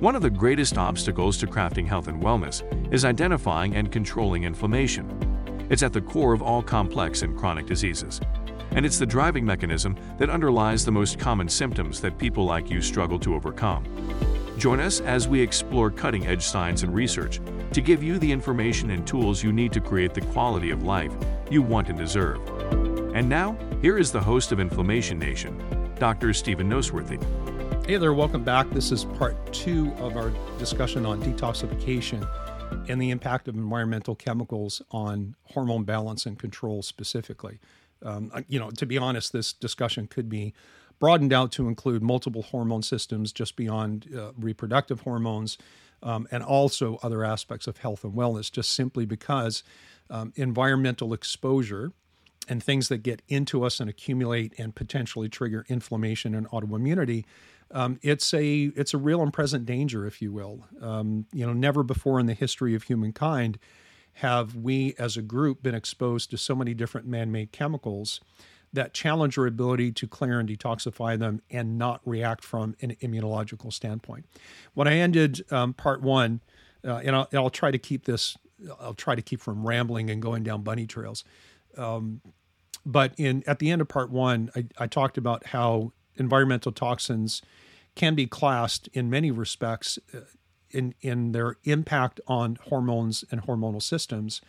One of the greatest obstacles to crafting health and wellness is identifying and controlling inflammation. It's at the core of all complex and chronic diseases. And it's the driving mechanism that underlies the most common symptoms that people like you struggle to overcome. Join us as we explore cutting edge science and research to give you the information and tools you need to create the quality of life you want and deserve. And now, here is the host of Inflammation Nation, Dr. Stephen Noseworthy. Hey there, welcome back. This is part two of our discussion on detoxification and the impact of environmental chemicals on hormone balance and control specifically. Um, you know, to be honest, this discussion could be broadened out to include multiple hormone systems just beyond uh, reproductive hormones um, and also other aspects of health and wellness, just simply because um, environmental exposure and things that get into us and accumulate and potentially trigger inflammation and autoimmunity. Um, it's a it's a real and present danger, if you will. Um, you know, never before in the history of humankind have we, as a group, been exposed to so many different man-made chemicals that challenge our ability to clear and detoxify them and not react from an immunological standpoint. When I ended um, part one, uh, and I'll, I'll, try to keep this, I'll try to keep from rambling and going down bunny trails. Um, but in at the end of part one, I, I talked about how environmental toxins can be classed in many respects uh, in in their impact on hormones and hormonal systems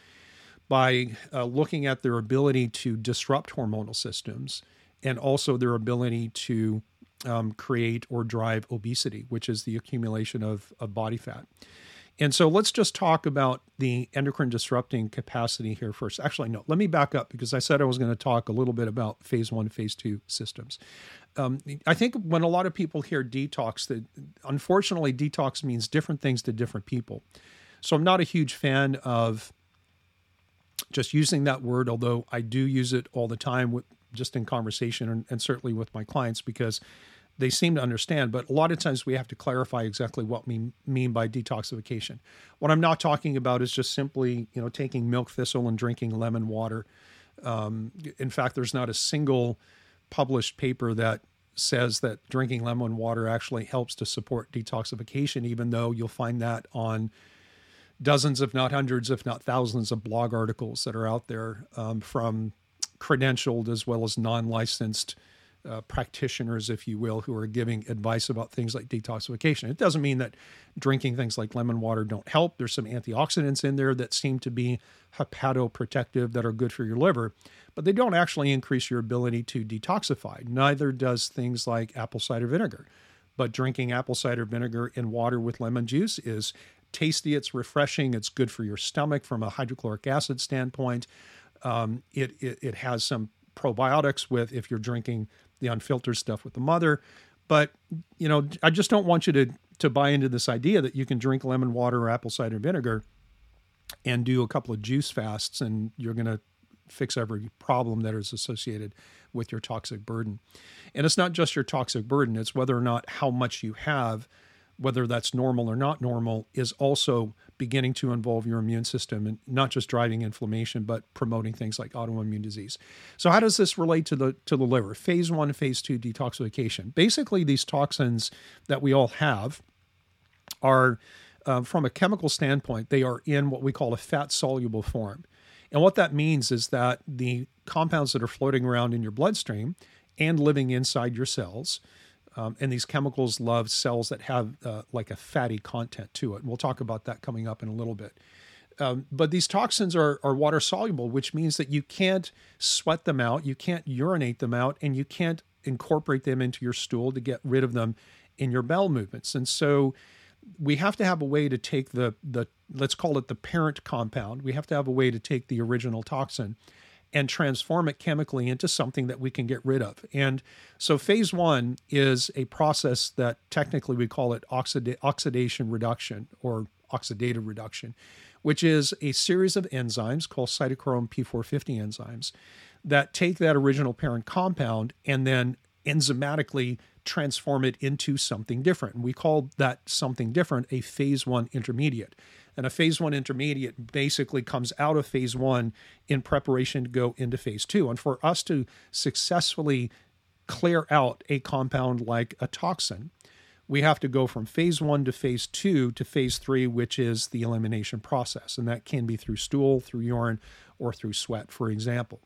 by uh, looking at their ability to disrupt hormonal systems and also their ability to um, create or drive obesity, which is the accumulation of, of body fat. And so let's just talk about the endocrine disrupting capacity here first. Actually, no, let me back up because I said I was going to talk a little bit about phase one, phase two systems. Um, I think when a lot of people hear detox, that unfortunately detox means different things to different people. So I'm not a huge fan of just using that word, although I do use it all the time with just in conversation and, and, certainly with my clients because they seem to understand. But a lot of times we have to clarify exactly what we mean by detoxification. What I'm not talking about is just simply, you know, taking milk thistle and drinking lemon water. Um, in fact, there's not a single published paper that says that drinking lemon water actually helps to support detoxification, even though you'll find that on dozens, if not hundreds, if not thousands of blog articles that are out there um, from credentialed as well as non licensed uh, practitioners, if you will, who are giving advice about things like detoxification. It doesn't mean that drinking things like lemon water don't help. There's some antioxidants in there that seem to be hepatoprotective that are good for your liver, but they don't actually increase your ability to detoxify. Neither does things like apple cider vinegar. But drinking apple cider vinegar in water with lemon juice is tasty, it's refreshing, it's good for your stomach from a hydrochloric acid standpoint. Um, it, it, it has some probiotics with if you're drinking the unfiltered stuff with the mother. But you know, I just don't want you to to buy into this idea that you can drink lemon water or apple cider vinegar and do a couple of juice fasts and you're going to fix every problem that is associated with your toxic burden. And it's not just your toxic burden, it's whether or not how much you have whether that's normal or not normal, is also beginning to involve your immune system and not just driving inflammation, but promoting things like autoimmune disease. So, how does this relate to the to the liver? Phase one, phase two detoxification. Basically, these toxins that we all have are, uh, from a chemical standpoint, they are in what we call a fat soluble form. And what that means is that the compounds that are floating around in your bloodstream and living inside your cells um, and these chemicals love cells that have uh, like a fatty content to it. And we'll talk about that coming up in a little bit. Um, but these toxins are, are water soluble, which means that you can't sweat them out, you can't urinate them out, and you can't incorporate them into your stool to get rid of them in your bowel movements. And so we have to have a way to take the the let's call it the parent compound. We have to have a way to take the original toxin and transform it chemically into something that we can get rid of. And so phase one is a process that technically we call it oxida- oxidation reduction or oxidative reduction, which is a series of enzymes called cytochrome P450 enzymes that take that original parent compound and then enzymatically transform it into something different. We call that something different a phase one intermediate. And a phase one intermediate basically comes out of phase one in preparation to go into phase two. And for us to successfully clear out a compound like a toxin, we have to go from phase one to phase two to phase three, which is the elimination process. And that can be through stool, through urine, or through sweat, for example.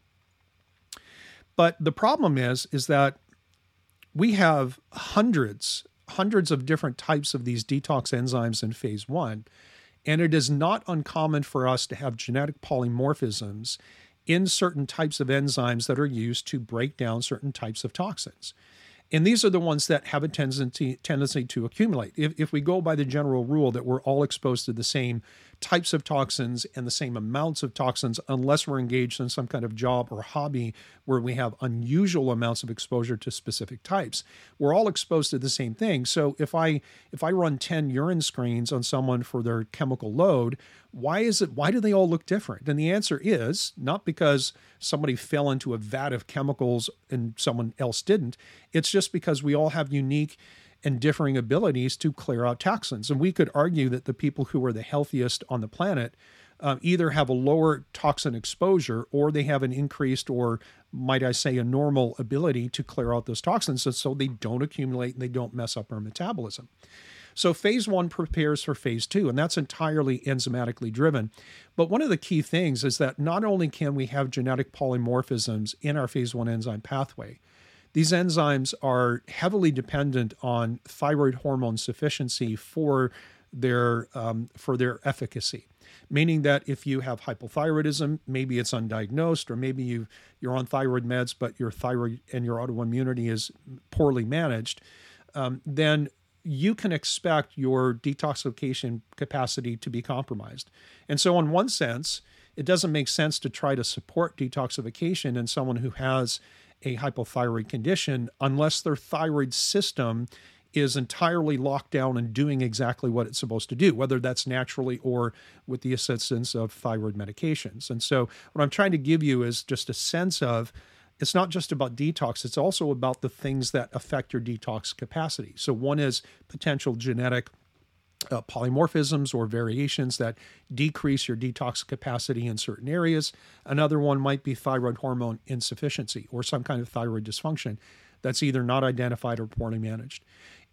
But the problem is, is that we have hundreds, hundreds of different types of these detox enzymes in phase one. And it is not uncommon for us to have genetic polymorphisms in certain types of enzymes that are used to break down certain types of toxins. And these are the ones that have a tendency, tendency to accumulate. If, if we go by the general rule that we're all exposed to the same types of toxins and the same amounts of toxins, unless we're engaged in some kind of job or hobby where we have unusual amounts of exposure to specific types, we're all exposed to the same thing. So if I if I run 10 urine screens on someone for their chemical load, why is it why do they all look different? And the answer is not because somebody fell into a vat of chemicals and someone else didn't. It's just because we all have unique and differing abilities to clear out toxins and we could argue that the people who are the healthiest on the planet uh, either have a lower toxin exposure or they have an increased or might i say a normal ability to clear out those toxins so they don't accumulate and they don't mess up our metabolism so phase one prepares for phase two, and that's entirely enzymatically driven. But one of the key things is that not only can we have genetic polymorphisms in our phase one enzyme pathway, these enzymes are heavily dependent on thyroid hormone sufficiency for their um, for their efficacy meaning that if you have hypothyroidism, maybe it's undiagnosed, or maybe you you're on thyroid meds, but your thyroid and your autoimmunity is poorly managed, um, then you can expect your detoxification capacity to be compromised. And so, in one sense, it doesn't make sense to try to support detoxification in someone who has a hypothyroid condition unless their thyroid system is entirely locked down and doing exactly what it's supposed to do, whether that's naturally or with the assistance of thyroid medications. And so, what I'm trying to give you is just a sense of it's not just about detox, it's also about the things that affect your detox capacity. So, one is potential genetic uh, polymorphisms or variations that decrease your detox capacity in certain areas. Another one might be thyroid hormone insufficiency or some kind of thyroid dysfunction that's either not identified or poorly managed.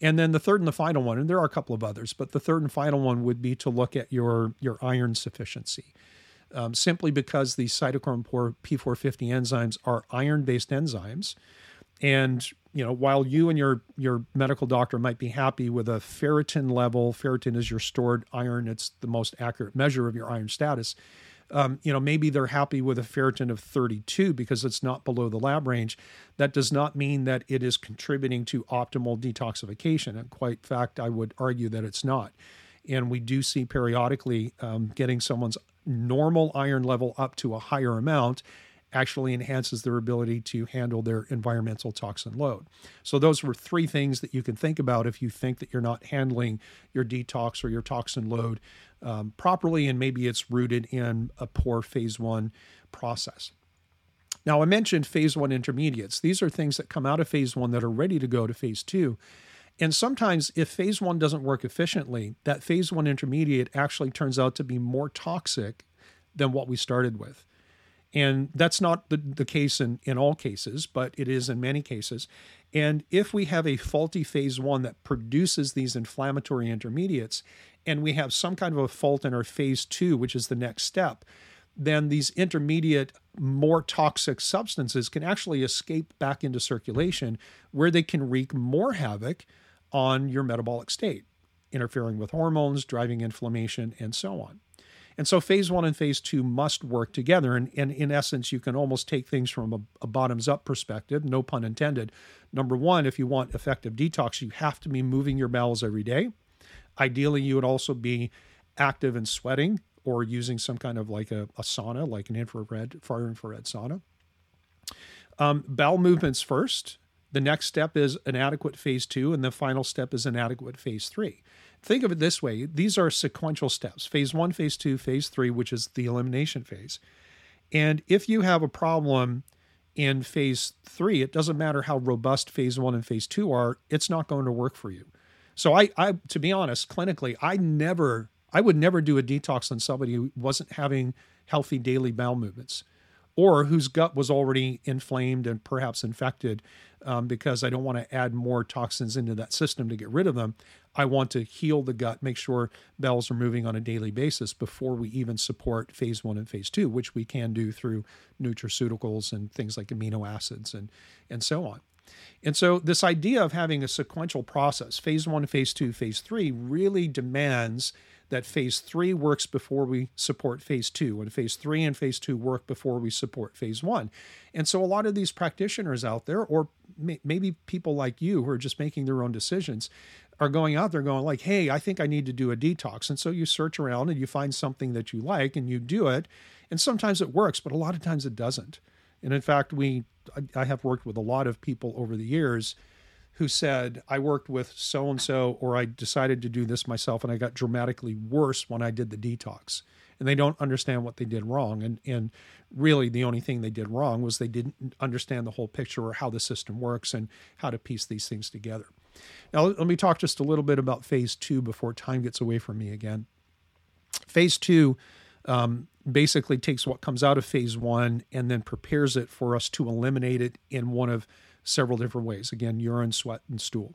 And then the third and the final one, and there are a couple of others, but the third and final one would be to look at your, your iron sufficiency um, simply because the cytochrome P450 enzymes are iron-based enzymes. And you know, while you and your your medical doctor might be happy with a ferritin level, ferritin is your stored iron. It's the most accurate measure of your iron status. Um, you know, maybe they're happy with a ferritin of 32 because it's not below the lab range. That does not mean that it is contributing to optimal detoxification. And quite fact, I would argue that it's not. And we do see periodically um, getting someone's normal iron level up to a higher amount actually enhances their ability to handle their environmental toxin load. So, those were three things that you can think about if you think that you're not handling your detox or your toxin load um, properly, and maybe it's rooted in a poor phase one process. Now, I mentioned phase one intermediates. These are things that come out of phase one that are ready to go to phase two. And sometimes, if phase one doesn't work efficiently, that phase one intermediate actually turns out to be more toxic than what we started with. And that's not the, the case in, in all cases, but it is in many cases. And if we have a faulty phase one that produces these inflammatory intermediates, and we have some kind of a fault in our phase two, which is the next step, then these intermediate, more toxic substances can actually escape back into circulation where they can wreak more havoc on your metabolic state, interfering with hormones, driving inflammation, and so on. And so phase one and phase two must work together. And, and in essence, you can almost take things from a, a bottoms up perspective, no pun intended. Number one, if you want effective detox, you have to be moving your bowels every day. Ideally, you would also be active and sweating or using some kind of like a, a sauna, like an infrared, far infrared sauna. Um, bowel movements first. The next step is an adequate phase two, and the final step is an adequate phase three. Think of it this way these are sequential steps phase one, phase two, phase three, which is the elimination phase. And if you have a problem in phase three, it doesn't matter how robust phase one and phase two are, it's not going to work for you. So I, I to be honest, clinically, I never, I would never do a detox on somebody who wasn't having healthy daily bowel movements or whose gut was already inflamed and perhaps infected um, because I don't want to add more toxins into that system to get rid of them. I want to heal the gut, make sure bells are moving on a daily basis before we even support phase one and phase two, which we can do through nutraceuticals and things like amino acids and, and so on. And so, this idea of having a sequential process, phase one, phase two, phase three, really demands that phase three works before we support phase two, and phase three and phase two work before we support phase one. And so, a lot of these practitioners out there, or may, maybe people like you who are just making their own decisions, are going out there going like, "Hey, I think I need to do a detox." And so you search around and you find something that you like and you do it, and sometimes it works, but a lot of times it doesn't. And in fact, we I have worked with a lot of people over the years who said, I worked with so and so, or I decided to do this myself, and I got dramatically worse when I did the detox. And they don't understand what they did wrong. And, and really, the only thing they did wrong was they didn't understand the whole picture or how the system works and how to piece these things together. Now, let me talk just a little bit about phase two before time gets away from me again. Phase two um, basically takes what comes out of phase one and then prepares it for us to eliminate it in one of several different ways. Again, urine, sweat, and stool.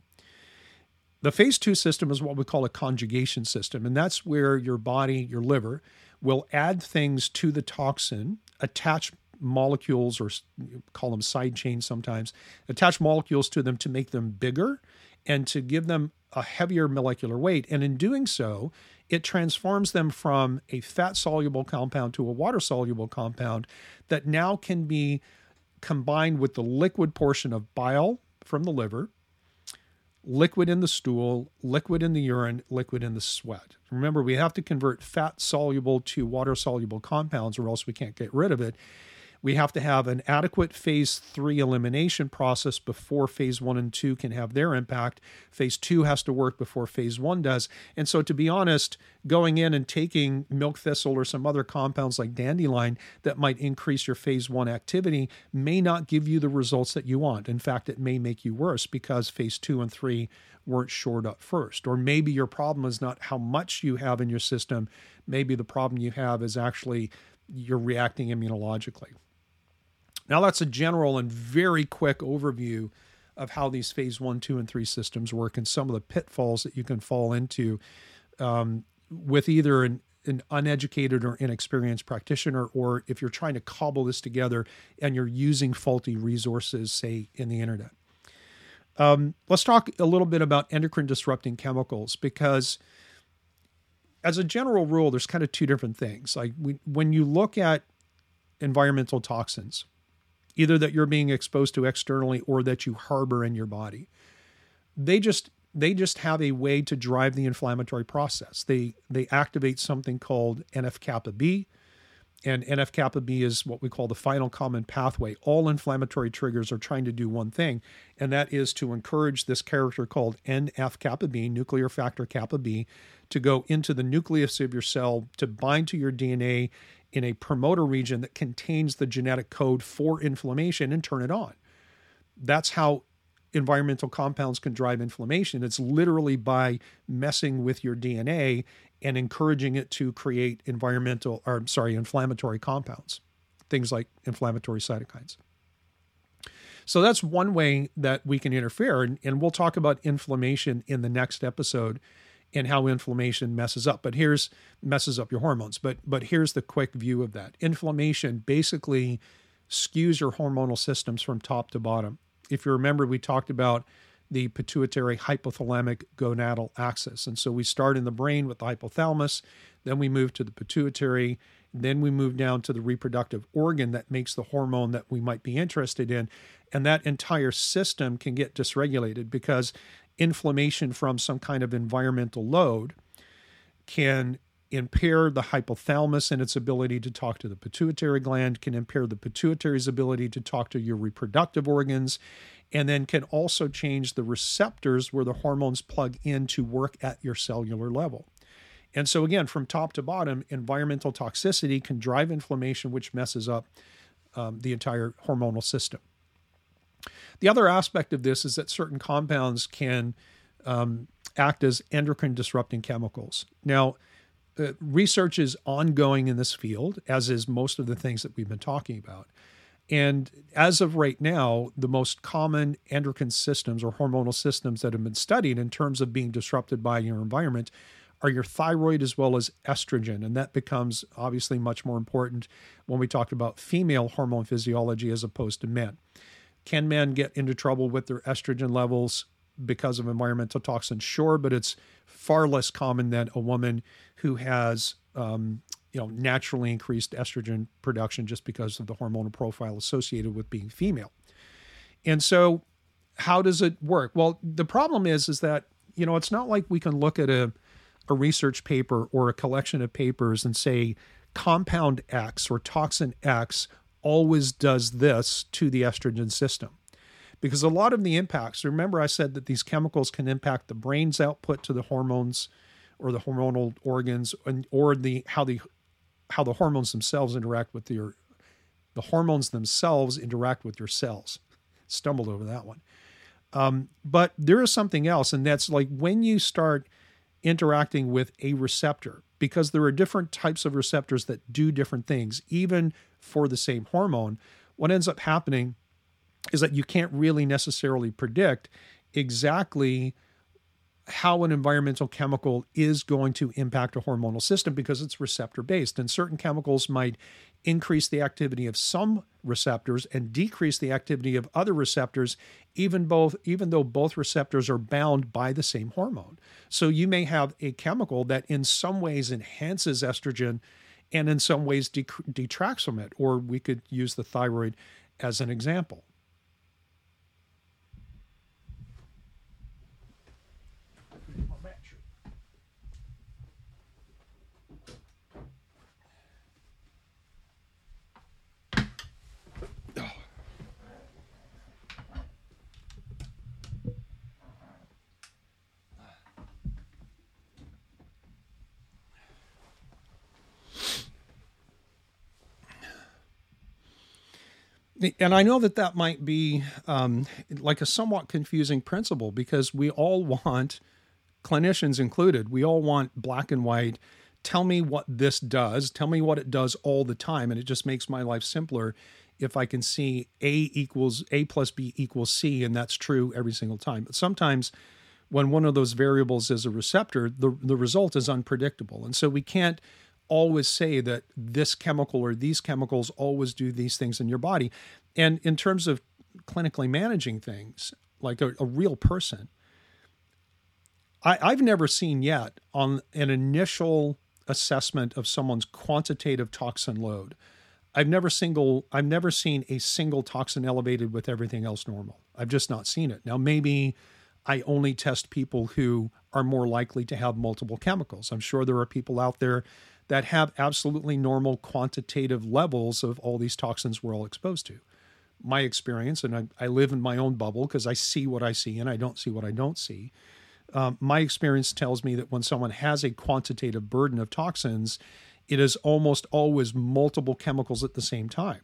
The phase two system is what we call a conjugation system, and that's where your body, your liver, will add things to the toxin, attach molecules or call them side chains sometimes, attach molecules to them to make them bigger and to give them a heavier molecular weight. And in doing so, it transforms them from a fat soluble compound to a water soluble compound that now can be combined with the liquid portion of bile from the liver, liquid in the stool, liquid in the urine, liquid in the sweat. Remember, we have to convert fat soluble to water soluble compounds or else we can't get rid of it we have to have an adequate phase three elimination process before phase one and two can have their impact. Phase two has to work before phase one does. And so, to be honest, going in and taking milk thistle or some other compounds like dandelion that might increase your phase one activity may not give you the results that you want. In fact, it may make you worse because phase two and three weren't shored up first. Or maybe your problem is not how much you have in your system. Maybe the problem you have is actually you're reacting immunologically. Now, that's a general and very quick overview of how these phase one, two, and three systems work and some of the pitfalls that you can fall into um, with either an, an uneducated or inexperienced practitioner, or if you're trying to cobble this together and you're using faulty resources, say in the internet. Um, let's talk a little bit about endocrine disrupting chemicals because, as a general rule, there's kind of two different things. Like we, when you look at environmental toxins, either that you're being exposed to externally or that you harbor in your body. They just they just have a way to drive the inflammatory process. They they activate something called NF kappa B, and NF kappa B is what we call the final common pathway. All inflammatory triggers are trying to do one thing, and that is to encourage this character called NF kappa B, nuclear factor kappa B, to go into the nucleus of your cell to bind to your DNA in a promoter region that contains the genetic code for inflammation and turn it on. That's how environmental compounds can drive inflammation. It's literally by messing with your DNA and encouraging it to create environmental or sorry, inflammatory compounds, things like inflammatory cytokines. So that's one way that we can interfere. And, and we'll talk about inflammation in the next episode and how inflammation messes up. But here's messes up your hormones. But but here's the quick view of that. Inflammation basically skews your hormonal systems from top to bottom. If you remember, we talked about the pituitary hypothalamic gonadal axis. And so we start in the brain with the hypothalamus, then we move to the pituitary, then we move down to the reproductive organ that makes the hormone that we might be interested in. And that entire system can get dysregulated because inflammation from some kind of environmental load can impair the hypothalamus and its ability to talk to the pituitary gland, can impair the pituitary's ability to talk to your reproductive organs, and then can also change the receptors where the hormones plug in to work at your cellular level. And so, again, from top to bottom, environmental toxicity can drive inflammation, which messes up um, the entire hormonal system. The other aspect of this is that certain compounds can um, act as endocrine disrupting chemicals. Now, uh, research is ongoing in this field, as is most of the things that we've been talking about. And as of right now, the most common endocrine systems or hormonal systems that have been studied in terms of being disrupted by your environment are your thyroid as well as estrogen. And that becomes obviously much more important when we talk about female hormone physiology as opposed to men. Can men get into trouble with their estrogen levels because of environmental toxins? Sure, but it's far less common than a woman who has um, you know naturally increased estrogen production just because of the hormonal profile associated with being female. And so how does it work? Well, the problem is is that you know it's not like we can look at a a research paper or a collection of papers and say compound X or toxin X always does this to the estrogen system. Because a lot of the impacts, remember I said that these chemicals can impact the brain's output to the hormones or the hormonal organs and or the how the how the hormones themselves interact with your the hormones themselves interact with your cells. Stumbled over that one. Um, but there is something else, and that's like when you start interacting with a receptor because there are different types of receptors that do different things, even for the same hormone. What ends up happening is that you can't really necessarily predict exactly how an environmental chemical is going to impact a hormonal system because it's receptor based. And certain chemicals might increase the activity of some receptors and decrease the activity of other receptors even both even though both receptors are bound by the same hormone so you may have a chemical that in some ways enhances estrogen and in some ways detracts from it or we could use the thyroid as an example and I know that that might be um, like a somewhat confusing principle because we all want, clinicians included, we all want black and white. Tell me what this does. Tell me what it does all the time. And it just makes my life simpler if I can see A equals A plus B equals C, and that's true every single time. But sometimes when one of those variables is a receptor, the, the result is unpredictable. And so we can't always say that this chemical or these chemicals always do these things in your body. And in terms of clinically managing things, like a, a real person, I, I've never seen yet on an initial assessment of someone's quantitative toxin load. I've never single I've never seen a single toxin elevated with everything else normal. I've just not seen it. Now maybe I only test people who are more likely to have multiple chemicals. I'm sure there are people out there that have absolutely normal quantitative levels of all these toxins we're all exposed to. My experience, and I, I live in my own bubble because I see what I see and I don't see what I don't see. Um, my experience tells me that when someone has a quantitative burden of toxins, it is almost always multiple chemicals at the same time.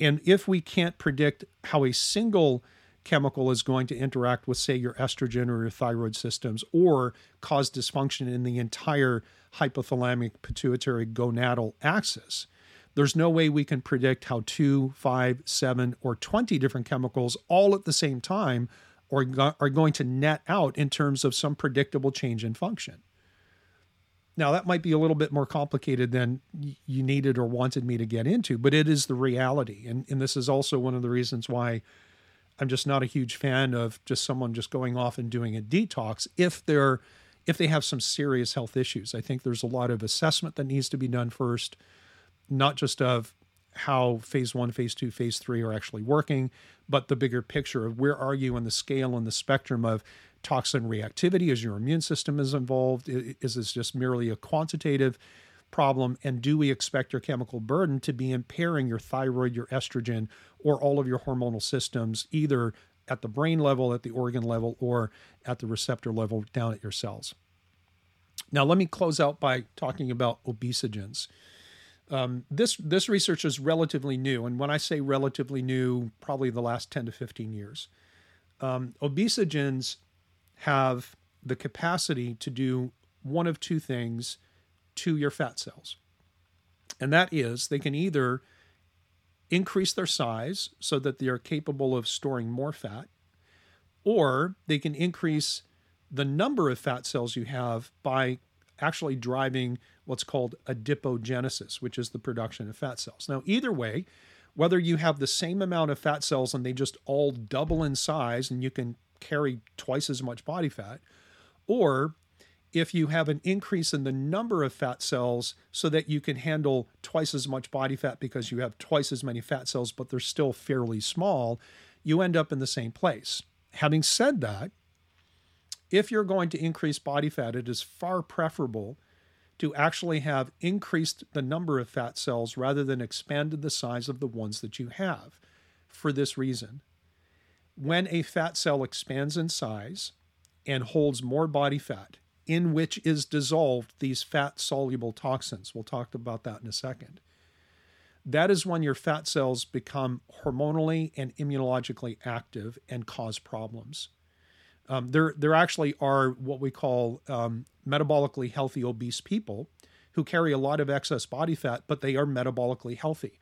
And if we can't predict how a single chemical is going to interact with, say, your estrogen or your thyroid systems or cause dysfunction in the entire hypothalamic pituitary gonadal axis. There's no way we can predict how two, five, seven, or 20 different chemicals all at the same time are, go- are going to net out in terms of some predictable change in function. Now, that might be a little bit more complicated than you needed or wanted me to get into, but it is the reality. And, and this is also one of the reasons why I'm just not a huge fan of just someone just going off and doing a detox if they're if they have some serious health issues. I think there's a lot of assessment that needs to be done first, not just of how phase one, phase two, phase three are actually working, but the bigger picture of where are you on the scale and the spectrum of toxin reactivity as your immune system is involved? Is this just merely a quantitative problem? And do we expect your chemical burden to be impairing your thyroid, your estrogen, or all of your hormonal systems, either at the brain level, at the organ level, or at the receptor level down at your cells. Now, let me close out by talking about obesogens. Um, this this research is relatively new, and when I say relatively new, probably the last ten to fifteen years. Um, obesogens have the capacity to do one of two things to your fat cells, and that is they can either increase their size so that they are capable of storing more fat, or they can increase the number of fat cells you have by actually driving what's called adipogenesis, which is the production of fat cells. Now, either way, whether you have the same amount of fat cells and they just all double in size and you can carry twice as much body fat, or if you have an increase in the number of fat cells so that you can handle twice as much body fat because you have twice as many fat cells, but they're still fairly small, you end up in the same place. Having said that, if you're going to increase body fat, it is far preferable to actually have increased the number of fat cells rather than expanded the size of the ones that you have for this reason. When a fat cell expands in size and holds more body fat, in which is dissolved these fat soluble toxins. We'll talk about that in a second. That is when your fat cells become hormonally and immunologically active and cause problems. Um, there, there actually are what we call um, metabolically healthy obese people who carry a lot of excess body fat, but they are metabolically healthy.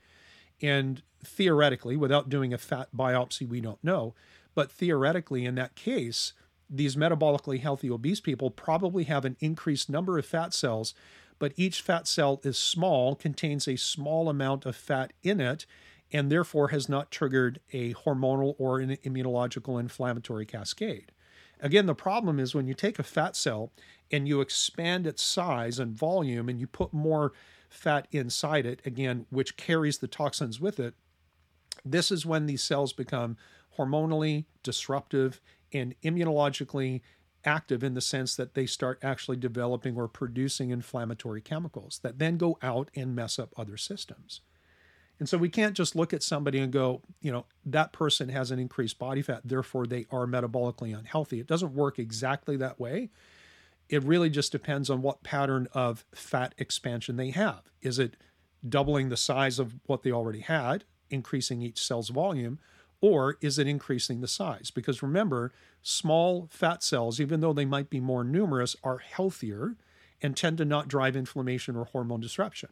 And theoretically, without doing a fat biopsy, we don't know. But theoretically, in that case, these metabolically healthy obese people probably have an increased number of fat cells, but each fat cell is small, contains a small amount of fat in it, and therefore has not triggered a hormonal or an immunological inflammatory cascade. Again, the problem is when you take a fat cell and you expand its size and volume and you put more fat inside it, again, which carries the toxins with it, this is when these cells become hormonally disruptive and immunologically active in the sense that they start actually developing or producing inflammatory chemicals that then go out and mess up other systems. And so we can't just look at somebody and go, you know, that person has an increased body fat, therefore they are metabolically unhealthy. It doesn't work exactly that way. It really just depends on what pattern of fat expansion they have. Is it doubling the size of what they already had, increasing each cell's volume, or is it increasing the size? Because remember, small fat cells, even though they might be more numerous, are healthier and tend to not drive inflammation or hormone disruption.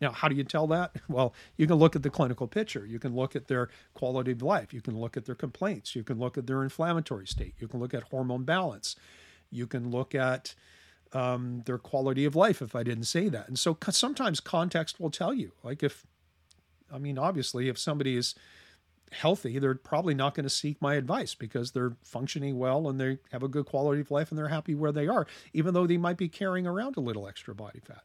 Now, how do you tell that? Well, you can look at the clinical picture. You can look at their quality of life. You can look at their complaints. You can look at their inflammatory state. You can look at hormone balance. You can look at um, their quality of life, if I didn't say that. And so sometimes context will tell you. Like if, I mean, obviously, if somebody is healthy, they're probably not going to seek my advice because they're functioning well and they have a good quality of life and they're happy where they are, even though they might be carrying around a little extra body fat.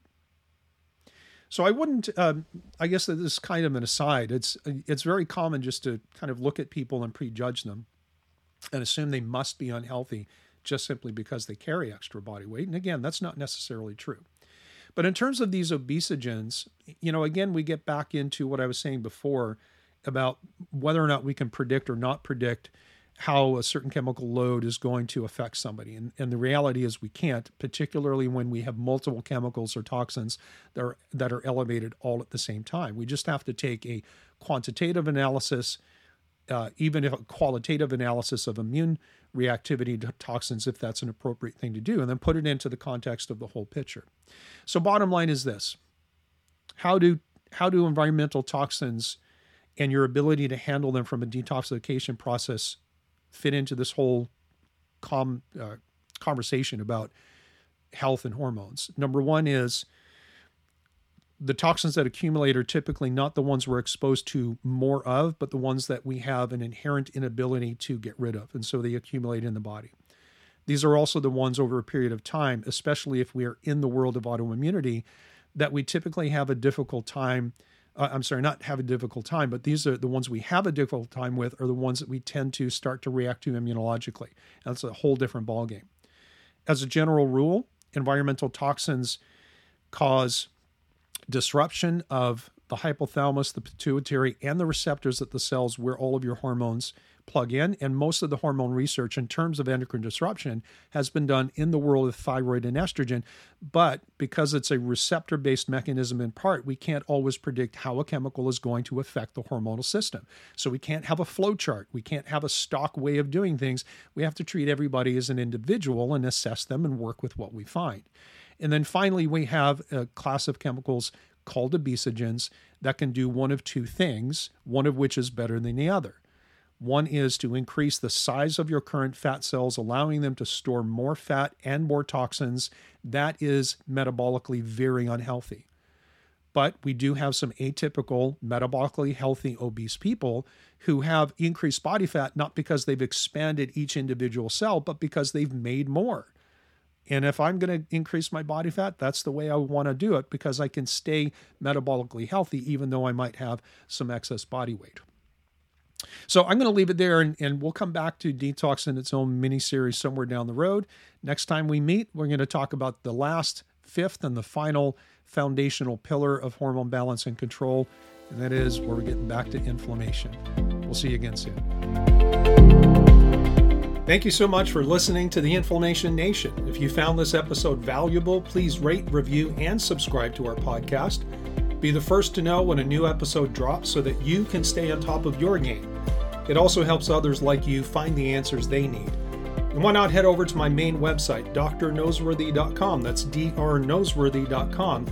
So I wouldn't. Um, I guess that this is kind of an aside. It's it's very common just to kind of look at people and prejudge them, and assume they must be unhealthy just simply because they carry extra body weight. And again, that's not necessarily true. But in terms of these obesogens, you know, again, we get back into what I was saying before about whether or not we can predict or not predict how a certain chemical load is going to affect somebody. And, and the reality is we can't, particularly when we have multiple chemicals or toxins that are, that are elevated all at the same time. We just have to take a quantitative analysis, uh, even if a qualitative analysis of immune reactivity to toxins, if that's an appropriate thing to do, and then put it into the context of the whole picture. So bottom line is this. How do how do environmental toxins and your ability to handle them from a detoxification process fit into this whole com, uh, conversation about health and hormones. Number one is the toxins that accumulate are typically not the ones we're exposed to more of, but the ones that we have an inherent inability to get rid of. And so they accumulate in the body. These are also the ones over a period of time, especially if we are in the world of autoimmunity, that we typically have a difficult time uh, I'm sorry, not have a difficult time, but these are the ones we have a difficult time with are the ones that we tend to start to react to immunologically. That's a whole different ballgame. As a general rule, environmental toxins cause disruption of the hypothalamus, the pituitary, and the receptors at the cells where all of your hormones plug in. And most of the hormone research in terms of endocrine disruption has been done in the world of thyroid and estrogen. But because it's a receptor based mechanism in part, we can't always predict how a chemical is going to affect the hormonal system. So we can't have a flow chart. We can't have a stock way of doing things. We have to treat everybody as an individual and assess them and work with what we find. And then finally, we have a class of chemicals called obesogens that can do one of two things, one of which is better than the other. One is to increase the size of your current fat cells, allowing them to store more fat and more toxins. That is metabolically very unhealthy. But we do have some atypical, metabolically healthy, obese people who have increased body fat not because they've expanded each individual cell, but because they've made more. And if I'm going to increase my body fat, that's the way I want to do it because I can stay metabolically healthy even though I might have some excess body weight. So I'm going to leave it there and, and we'll come back to detox in its own mini series somewhere down the road. Next time we meet, we're going to talk about the last, fifth, and the final foundational pillar of hormone balance and control, and that is where we're getting back to inflammation. We'll see you again soon. Thank you so much for listening to the Inflammation Nation. If you found this episode valuable, please rate, review, and subscribe to our podcast. Be the first to know when a new episode drops so that you can stay on top of your game. It also helps others like you find the answers they need. And why not head over to my main website, drnoseworthy.com, that's drnoseworthy.com,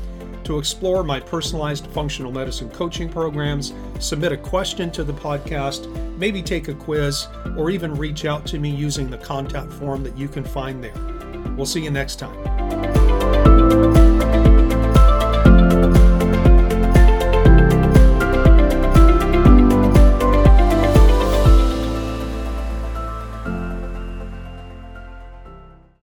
to explore my personalized functional medicine coaching programs, submit a question to the podcast, maybe take a quiz, or even reach out to me using the contact form that you can find there. We'll see you next time.